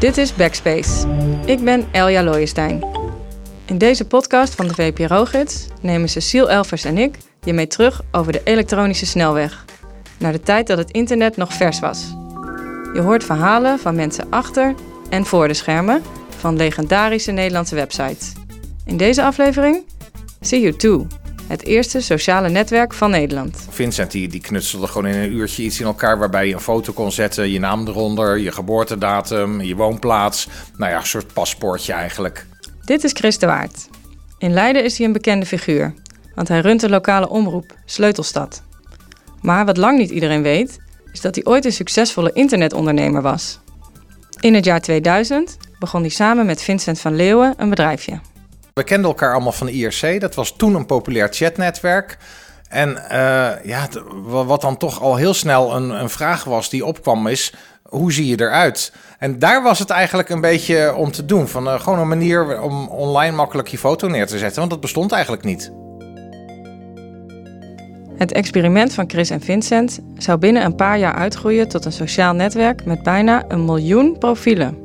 Dit is Backspace. Ik ben Elja Looijenstein. In deze podcast van de VPRO-gids nemen Cecile Elvers en ik je mee terug over de elektronische snelweg. Naar de tijd dat het internet nog vers was. Je hoort verhalen van mensen achter en voor de schermen van legendarische Nederlandse websites. In deze aflevering See You Too, het eerste sociale netwerk van Nederland. Vincent die, die knutselde gewoon in een uurtje iets in elkaar waarbij je een foto kon zetten, je naam eronder, je geboortedatum, je woonplaats. Nou ja, een soort paspoortje eigenlijk. Dit is Chris de Waard. In Leiden is hij een bekende figuur, want hij runt de lokale omroep Sleutelstad. Maar wat lang niet iedereen weet, is dat hij ooit een succesvolle internetondernemer was. In het jaar 2000 begon hij samen met Vincent van Leeuwen een bedrijfje. We kenden elkaar allemaal van de IRC. Dat was toen een populair chatnetwerk. En uh, ja, wat dan toch al heel snel een, een vraag was die opkwam is... hoe zie je eruit? En daar was het eigenlijk een beetje om te doen. Van, uh, gewoon een manier om online makkelijk je foto neer te zetten. Want dat bestond eigenlijk niet. Het experiment van Chris en Vincent zou binnen een paar jaar uitgroeien tot een sociaal netwerk met bijna een miljoen profielen.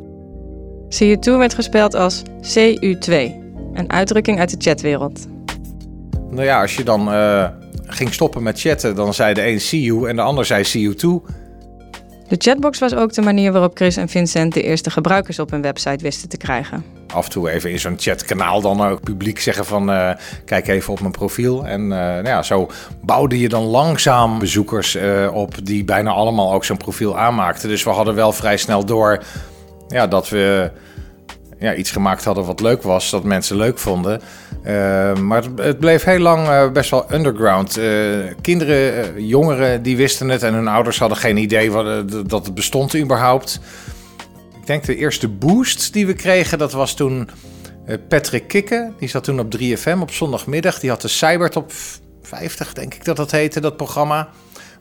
CU2 werd gespeld als CU2, een uitdrukking uit de chatwereld. Nou ja, als je dan uh, ging stoppen met chatten, dan zei de een CU en de ander zei CU2. De chatbox was ook de manier waarop Chris en Vincent de eerste gebruikers op hun website wisten te krijgen. Af en toe even in zo'n chatkanaal dan ook publiek zeggen van uh, kijk even op mijn profiel. En uh, nou ja, zo bouwde je dan langzaam bezoekers uh, op die bijna allemaal ook zo'n profiel aanmaakten. Dus we hadden wel vrij snel door ja, dat we ja, iets gemaakt hadden wat leuk was, dat mensen leuk vonden. Uh, maar het, bleef heel lang uh, best wel underground. Uh, kinderen, jongeren, die wisten het en hun ouders hadden geen idee wat, dat het bestond überhaupt. Ik denk de eerste boost die we kregen, dat was toen Patrick Kikke. Die zat toen op 3FM op zondagmiddag. Die had de Cybertop 50, denk ik dat dat heette, dat programma.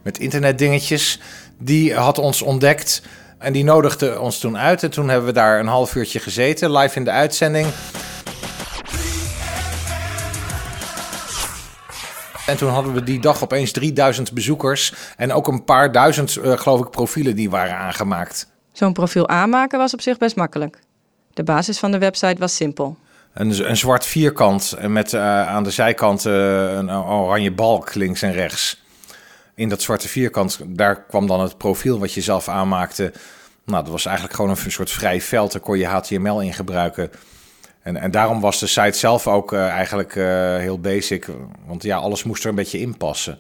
Met internetdingetjes. Die had ons ontdekt. En die nodigde ons toen uit. En toen hebben we daar een half uurtje gezeten, live in de uitzending. En toen hadden we die dag opeens 3000 bezoekers. En ook een paar duizend, uh, geloof ik, profielen die waren aangemaakt. Zo'n profiel aanmaken was op zich best makkelijk. De basis van de website was simpel. Een, een zwart vierkant met uh, aan de zijkant uh, een oranje balk links en rechts in dat zwarte vierkant, daar kwam dan het profiel wat je zelf aanmaakte. Nou, dat was eigenlijk gewoon een soort vrij veld. Daar kon je HTML in gebruiken. En, en daarom was de site zelf ook uh, eigenlijk uh, heel basic. Want ja, alles moest er een beetje in passen.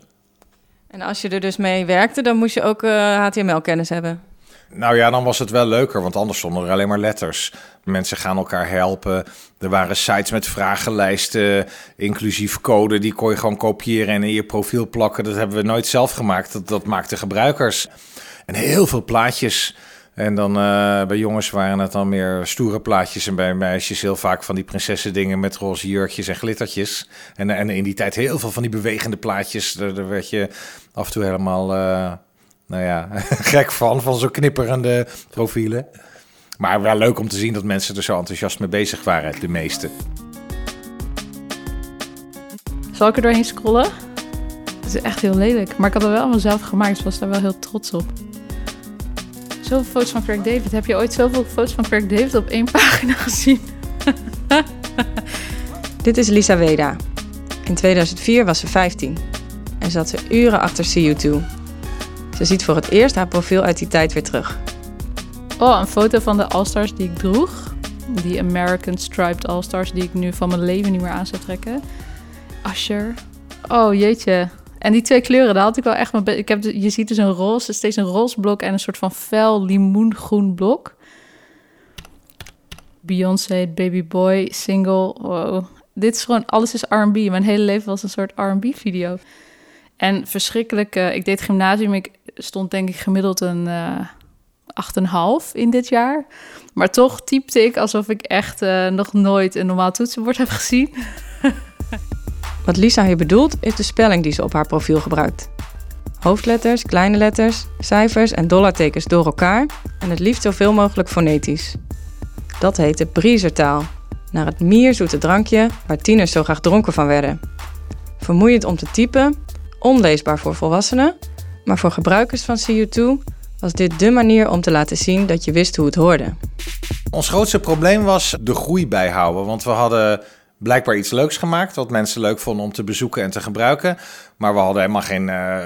En als je er dus mee werkte, dan moest je ook uh, eh, HTML-kennis hebben? Nou ja, dan was het wel leuker, want anders stonden er alleen maar letters. Mensen gaan elkaar helpen. Er waren sites met vragenlijsten, inclusief code. Die kon je gewoon kopiëren en in je profiel plakken. Dat hebben we nooit zelf gemaakt. Dat, dat maakten gebruikers. En heel veel plaatjes. En dan uh, bij jongens waren het dan meer stoere plaatjes. En bij meisjes heel vaak van die prinsessen dingen met roze jurkjes en glittertjes. En, en in die tijd heel veel van die bewegende plaatjes. Daar, werd je af en toe helemaal... Uh, nou ja, gek van, van zo knipperende profielen. Maar wel leuk om te zien dat mensen er zo enthousiast mee bezig waren, de meeste. Zal ik er doorheen scrollen? Het is echt heel lelijk. Maar ik had het wel allemaal zelf gemaakt, dus was daar wel heel trots op. Zoveel foto's van Craig David. Heb je ooit zoveel foto's van Craig David op één pagina gezien? Dit is Lisa Weda. In 2004 was ze 15 en zat ze uren achter CU2. Ze ziet voor het eerst haar profiel uit die tijd weer terug. Oh, een foto van de All-Stars die ik droeg. Die American Striped All-Stars die ik nu van mijn leven niet meer aan zou trekken. Asher. Oh, jeetje. En die twee kleuren, daar had ik wel echt... Mijn ik heb, je ziet dus een roze, steeds een roze blok en een soort van fel limoengroen blok. Beyoncé, Baby Boy, single. Wow. Dit is gewoon, alles is R&B. Mijn hele leven was een soort R&B-video. En verschrikkelijk, uh, ik deed gymnasium, ik stond denk ik gemiddeld een... Uh, 8,5 in dit jaar. Maar toch typte ik alsof ik echt uh, nog nooit een normaal toetsenbord heb gezien. Wat Lisa hier bedoelt, is de spelling die ze op haar profiel gebruikt. Hoofdletters, kleine letters, cijfers en dollartekens door elkaar en het liefst zoveel mogelijk fonetisch. Dat heet de Briesertaal, naar het mierzoete drankje waar tieners zo graag dronken van werden. Vermoeiend om te typen, onleesbaar voor volwassenen, maar voor gebruikers van CU2 was dit dé manier om te laten zien dat je wist hoe het hoorde. Ons grootste probleem was de groei bijhouden. Want we hadden blijkbaar iets leuks gemaakt. Wat mensen leuk vonden om te bezoeken en te gebruiken. Maar we hadden helemaal geen uh,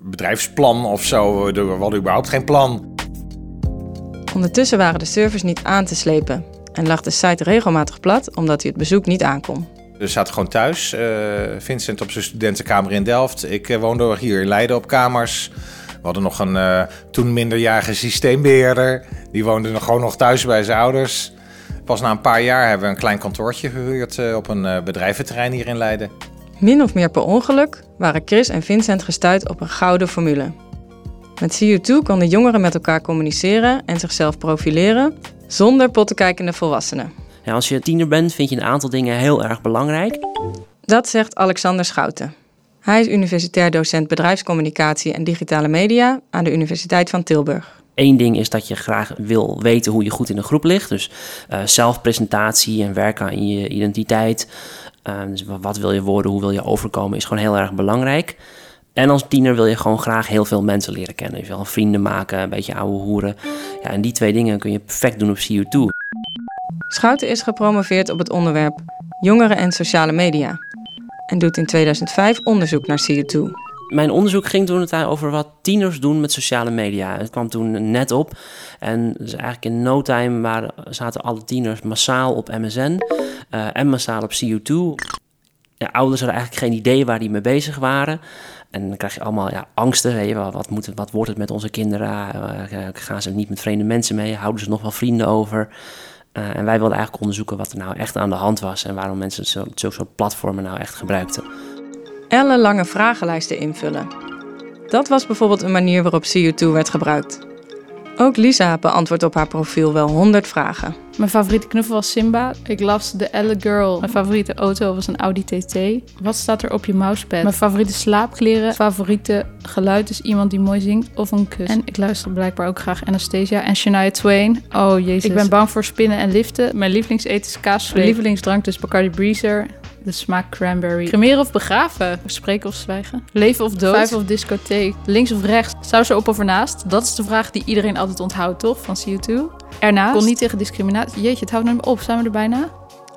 bedrijfsplan of zo. We hadden überhaupt geen plan. Ondertussen waren de servers niet aan te slepen. En lag de site regelmatig plat omdat hij het bezoek niet aankon. We zaten gewoon thuis. Uh, Vincent op zijn studentenkamer in Delft. Ik uh, woonde hier in Leiden op kamers. We hadden nog een uh, toen minderjarige systeembeheerder. Die woonde nog gewoon nog thuis bij zijn ouders. Pas na een paar jaar hebben we een klein kantoortje gehuurd op een bedrijventerrein hier in Leiden. Min of meer per ongeluk waren Chris en Vincent gestuurd op een gouden formule. Met CU2 konden jongeren met elkaar communiceren en zichzelf profileren zonder pottenkijkende volwassenen. Als je tiener bent, vind je een aantal dingen heel erg belangrijk. Dat zegt Alexander Schouten. Hij is universitair docent bedrijfscommunicatie en digitale media aan de Universiteit van Tilburg. Eén ding is dat je graag wil weten hoe je goed in een groep ligt. Dus uh, zelfpresentatie en werken aan je identiteit. Uh, dus wat wil je worden, hoe wil je overkomen, is gewoon heel erg belangrijk. En als tiener wil je gewoon graag heel veel mensen leren kennen. Je wil vrienden maken, een beetje ouwe hoeren. Ja, en die twee dingen kun je perfect doen op CU2. Schouten is gepromoveerd op het onderwerp jongeren en sociale media. En doet in 2005 onderzoek naar CU2. Mijn onderzoek ging toen over wat tieners doen met sociale media. Het kwam toen net op. En dus eigenlijk in no time waren, zaten alle tieners massaal op MSN uh, en massaal op CU2. Ja, ouders hadden eigenlijk geen idee waar die mee bezig waren. En dan krijg je allemaal ja, angsten. Je, wat, moet wat wordt het met onze kinderen? Uh, gaan ze niet met vreemde mensen mee? Houden ze nog wel vrienden over? Uh, en wij wilden eigenlijk onderzoeken wat er nou echt aan de hand was en waarom mensen zo'n zo soort platformen nou echt gebruikten. Ellenlange vragenlijsten invullen. Dat was bijvoorbeeld een manier waarop CO2 werd gebruikt. Ook Lisa beantwoordt op haar profiel wel 100 vragen. Mijn favoriete knuffel was Simba. Ik las de Elle Girl. Mijn favoriete auto was een Audi TT. Wat staat er op je mousepad? Mijn favoriete slaapkleren. Favoriete geluid is iemand die mooi zingt of een kus. En ik luister blijkbaar ook graag Anastasia en Shania Twain. Oh jezus. Ik ben bang voor spinnen en liften. Mijn lievelingseten is kaasvlees. Mijn lievelingsdrank is Bacardi Breezer de smaak cranberry. Cremeren of begraven? Spreken of zwijgen? Leven of dood? Vijf of discotheek? Links of rechts? Zou ze op of ernaast? Dat is de vraag die iedereen altijd onthoudt, toch? Van CO2. Ernaast? Kon niet tegen discriminatie. Jeetje, het houdt nu op. Zijn we er bijna?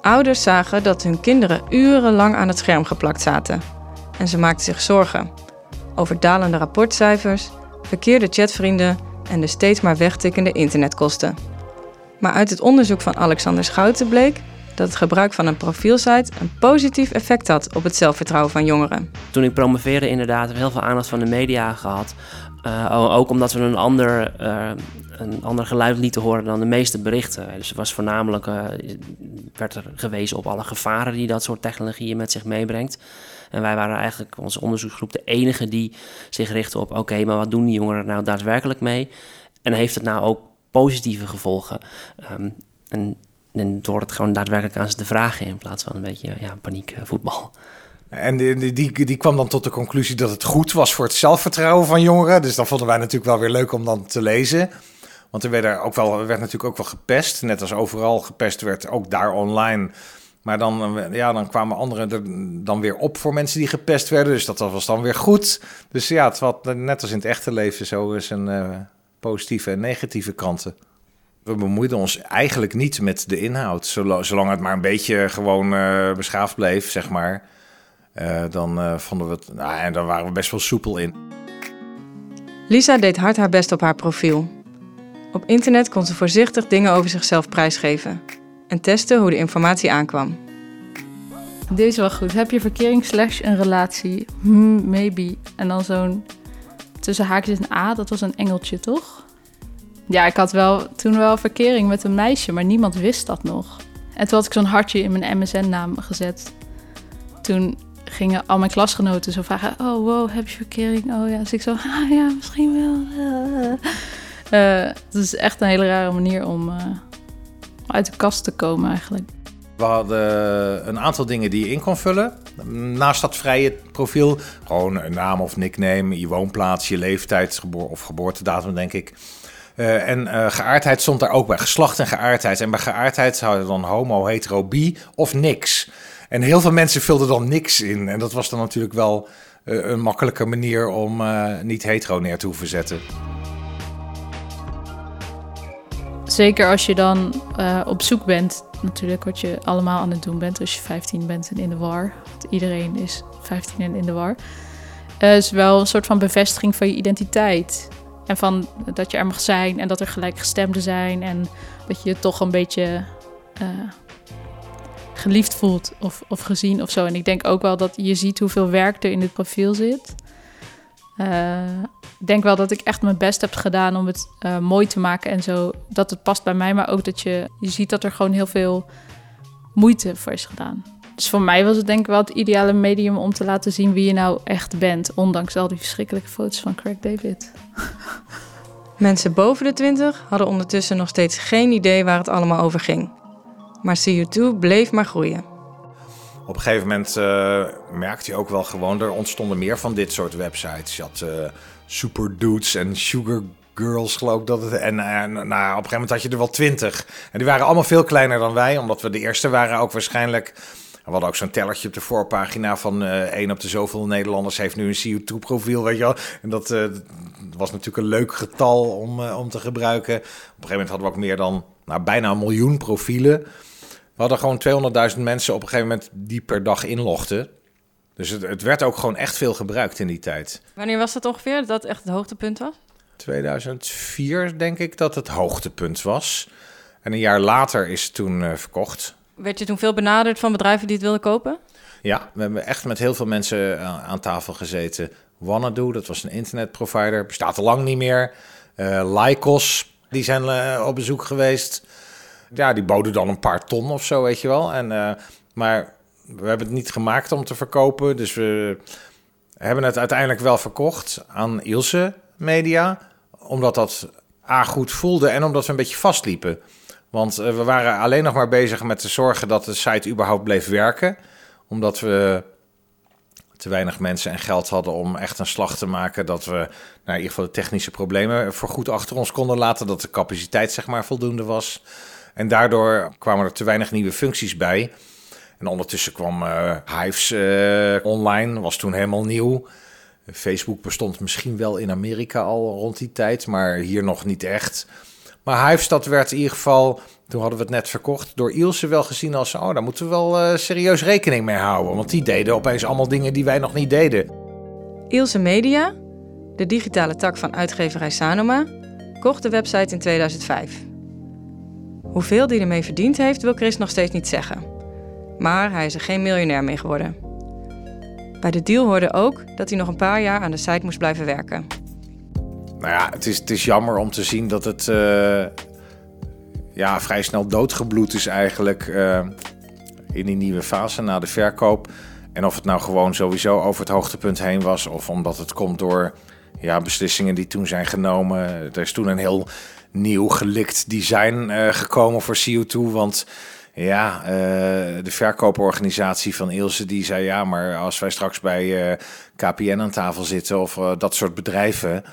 Ouders zagen dat hun kinderen urenlang aan het scherm geplakt zaten. En ze maakten zich zorgen. Over dalende rapportcijfers, verkeerde chatvrienden en de steeds maar wegtikkende internetkosten. Maar uit het onderzoek van Alexander Schouten bleek dat het gebruik van een profielsite een positief effect had op het zelfvertrouwen van jongeren. Toen ik promoveerde inderdaad heb heel veel aandacht van de media gehad. Uh, ook omdat we een ander, uh, een ander geluid lieten horen dan de meeste berichten. Dus er was voornamelijk, uh, werd er gewezen op alle gevaren die dat soort technologieën met zich meebrengt. En wij waren eigenlijk, onze onderzoeksgroep, de enige die zich richtte op: oké, maar wat doen die jongeren nou daadwerkelijk mee? En heeft het nou ook positieve gevolgen? Um, en door het gewoon daadwerkelijk aan ze te vragen in plaats van een beetje ja, paniekvoetbal. En die, die, kwam dan tot de conclusie dat het goed was voor het zelfvertrouwen van jongeren. Dus dan vonden wij natuurlijk wel weer leuk om dan te lezen. Want er werd, er ook wel, werd natuurlijk ook wel gepest. Net als overal gepest werd, ook daar online. Maar dan, ja, dan kwamen anderen er dan weer op voor mensen die gepest werden. Dus dat was dan weer goed. Dus ja, het net als in het echte leven zo is een uh, positieve en negatieve kanten we bemoeiden ons eigenlijk niet met de inhoud. Zolang het maar een beetje gewoon uh, beschaafd bleef, zeg maar. Uh, dan uh, vonden we het. Nou, en daar waren we best wel soepel in. Lisa deed hard haar best op haar profiel. Op internet kon ze voorzichtig dingen over zichzelf prijsgeven en testen hoe de informatie aankwam. Deze wel goed. Heb je verkering slash een relatie? Hmm, maybe. En dan zo'n tussen haakjes een A, dat was een engeltje, toch? Ja, ik had wel toen wel verkering met een meisje, maar niemand wist dat nog. En toen had ik zo'n hartje in mijn MSN-naam gezet. Toen gingen al mijn klasgenoten zo vragen: Oh, wow, heb je verkering? Oh ja. Dus ik zo: Ah ja, misschien wel. Uh, het is echt een hele rare manier om uh, uit de kast te komen, eigenlijk. We hadden een aantal dingen die je in kon vullen. Naast dat vrije profiel, gewoon een naam of nickname, je woonplaats, je leeftijd of geboortedatum, denk ik. Uh, en geaardheid stond daar ook bij. Geslacht en geaardheid. En bij geaardheid zouden dan homo, hetero, bi of niks. En heel veel mensen vulden dan niks in. En dat was dan natuurlijk wel uh, een makkelijke manier om niet hetero neer te hoeven zetten. Zeker als je dan uh, op zoek bent, natuurlijk wat je allemaal aan het doen bent als je 15 bent en in de war. Want iedereen is 15 en in de war. Is wel een soort van bevestiging van je identiteit. En van dat je er mag zijn en dat er gelijkgestemden zijn. En dat je je toch een beetje geliefd voelt of, of gezien of zo. En ik denk ook wel dat je ziet hoeveel werk er in dit profiel zit. Ik denk wel dat ik echt mijn best heb gedaan om het uh, mooi te maken en zo. Dat het past bij mij, maar ook dat je, je ziet dat er gewoon heel veel moeite voor is gedaan. Dus voor mij was het denk ik wel het ideale medium om te laten zien wie je nou echt bent. Ondanks al die verschrikkelijke foto's van Craig David. Mensen boven de 20 hadden ondertussen nog steeds geen idee waar het allemaal over ging. Maar CU2 bleef maar groeien. Op een gegeven moment uh, merkte je ook wel gewoon, er ontstonden meer van dit soort websites. Je had uh, Super Dudes en Sugar Girls, geloof ik dat. En uh, nou, op een gegeven moment had je er wel twintig. En die waren allemaal veel kleiner dan wij, omdat we de eerste waren ook waarschijnlijk. We hadden ook zo'n tellertje op de voorpagina van één op de zoveel Nederlanders heeft nu een CO2-profiel, weet je wel. En dat was natuurlijk een leuk getal om, om te gebruiken. Op een gegeven moment hadden we ook meer dan nou, bijna een miljoen profielen. We hadden gewoon 200.000 mensen op een gegeven moment die per dag inlogden. Dus het, het, werd ook gewoon echt veel gebruikt in die tijd. Wanneer was dat ongeveer, dat echt het hoogtepunt was? 2004 denk ik dat het hoogtepunt was. En een jaar later is het toen uh, verkocht. Werd je toen veel benaderd van bedrijven die het wilden kopen? Ja, we hebben echt met heel veel mensen uh, aan tafel gezeten. Wanadu, dat was een internetprovider, bestaat al lang niet meer. Uh, Lycos, die zijn op bezoek geweest. Ja, die boden dan een paar ton of zo, weet je wel. En, maar we hebben het niet gemaakt om te verkopen. Dus we hebben het uiteindelijk wel verkocht aan Ilse Media. Omdat dat A goed voelde en omdat we een beetje vastliepen. Want we waren alleen nog maar bezig met te zorgen dat de site überhaupt bleef werken. Omdat we te weinig mensen en geld hadden om echt een slag te maken. Dat we nou, in ieder geval de technische problemen voor goed achter ons konden laten. Dat de capaciteit zeg maar voldoende was. En daardoor kwamen er te weinig nieuwe functies bij. En ondertussen kwam uh, Hives uh, online, was toen helemaal nieuw. Facebook bestond misschien wel in Amerika al rond die tijd, maar hier nog niet echt. Maar Hives, dat werd in ieder geval, toen hadden we het net verkocht, door Ilse wel gezien als, oh, daar moeten we wel uh, serieus rekening mee houden. Want die deden opeens allemaal dingen die wij nog niet deden. Ilse Media, de digitale tak van uitgeverij Sanoma, kocht de website in 2005. Hoeveel die ermee verdiend heeft, wil Chris nog steeds niet zeggen. Maar hij is er geen miljonair mee geworden. Bij de deal hoorde ook dat hij nog een paar jaar aan de site moest blijven werken. Nou ja, het is, het is jammer om te zien dat het uh, ja, vrij snel doodgebloed is eigenlijk uh, in die nieuwe fase na de verkoop. En of het nou gewoon sowieso over het hoogtepunt heen was of omdat het komt door ja, beslissingen die toen zijn genomen. Er is toen een heel nieuw gelikt design uh, gekomen voor CO2, want ja, uh, de verkooporganisatie van Ilse die zei ja, maar als wij straks bij uh, KPN aan tafel zitten of dat soort bedrijven,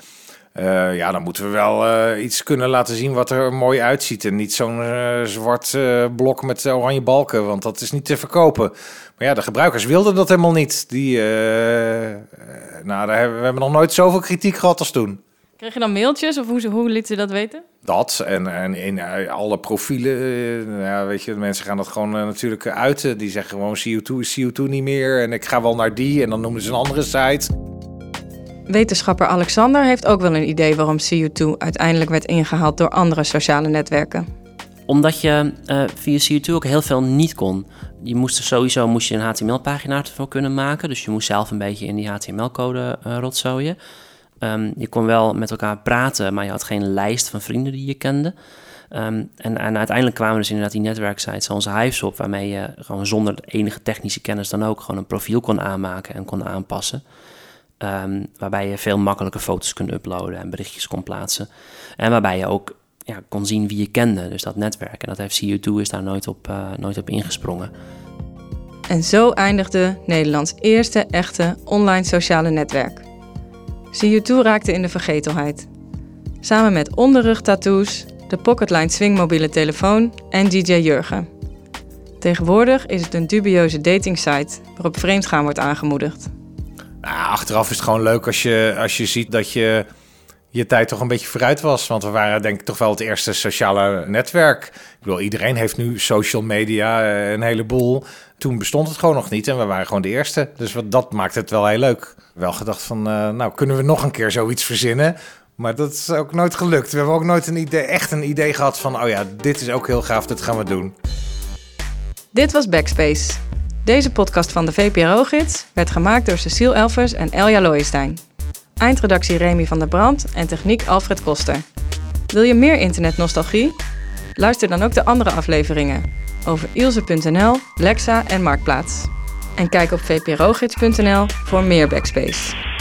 ja, dan moeten we wel iets kunnen laten zien wat er mooi uitziet en niet zo'n zwart blok met oranje balken, want dat is niet te verkopen. Maar ja, de gebruikers wilden dat helemaal niet. Die, nou, daar hebben, we hebben nog nooit zoveel kritiek gehad als toen. Kreeg je dan mailtjes of hoe, hoe liet ze dat weten? Dat en, en in alle profielen, uh, ja, weet je, mensen gaan dat gewoon uh, natuurlijk uiten. Die zeggen gewoon CO2 is CO2 niet meer en ik ga wel naar die en dan noemen ze een andere site. Wetenschapper Alexander heeft ook wel een idee waarom CO2 uiteindelijk werd ingehaald door andere sociale netwerken. Omdat je uh, via CO2 ook heel veel niet kon. Je moest er sowieso moest je een HTML-pagina ervoor kunnen maken, dus je moest zelf een beetje in die HTML-code rotzooien. Um, je kon wel met elkaar praten, maar je had geen lijst van vrienden die je kende. Um, en, en, uiteindelijk kwamen dus inderdaad die netwerksites zoals Hives op, waarmee je gewoon zonder enige technische kennis dan ook gewoon een profiel kon aanmaken en kon aanpassen. Um, waarbij je veel makkelijker foto's kon uploaden en berichtjes kon plaatsen. En waarbij je ook ja, kon zien wie je kende, dus dat netwerk. En dat heeft CO2 is daar nooit op, uh, nooit op ingesprongen. En zo eindigde Nederlands eerste echte online sociale netwerk. CU2 raakte in de vergetelheid. Samen met onderrugtattoos, de Pocketline Swing mobiele telefoon en DJ Jurgen. Tegenwoordig is het een dubieuze datingsite waarop vreemdgaan wordt aangemoedigd. Nou, achteraf is het gewoon leuk als je, als je ziet dat je je tijd toch een beetje vooruit was. Want we waren denk ik toch wel het eerste sociale netwerk. Ik bedoel, iedereen heeft nu social media, eh, een heleboel. Toen bestond het gewoon nog niet en we waren gewoon de eerste. Dus wat, dat maakt het wel heel leuk. Wel gedacht van, uh, nou kunnen we nog een keer zoiets verzinnen. Maar dat is ook nooit gelukt. We hebben ook nooit een idee, echt een idee gehad van, oh ja, dit is ook heel gaaf, dit gaan we doen. Dit was Backspace. Deze podcast van de VPRO-gids werd gemaakt door Cecile Elvers en Elja Looijenstein. Eindredactie Remy van der Brand en techniek Alfred Koster. Wil je meer internetnostalgie? Luister dan ook de andere afleveringen over Ilse.nl, Lexa en Marktplaats. En kijk op vprogids.nl voor meer Backspace.